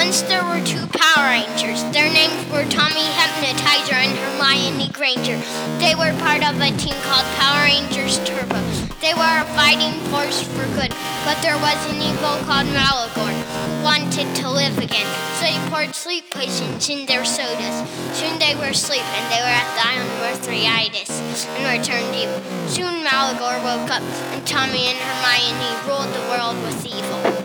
Once there were two Power Rangers. Their names were Tommy Hypnotizer and Hermione Granger. They were part of a team called Power Rangers Turbo. They were a fighting force for good, but there was an evil called Maligore who wanted to live again. So he poured sleep potions in their sodas. Soon they were asleep and they were at the island Mithriatis and returned evil. Soon Maligore woke up and Tommy and Hermione ruled the world with evil.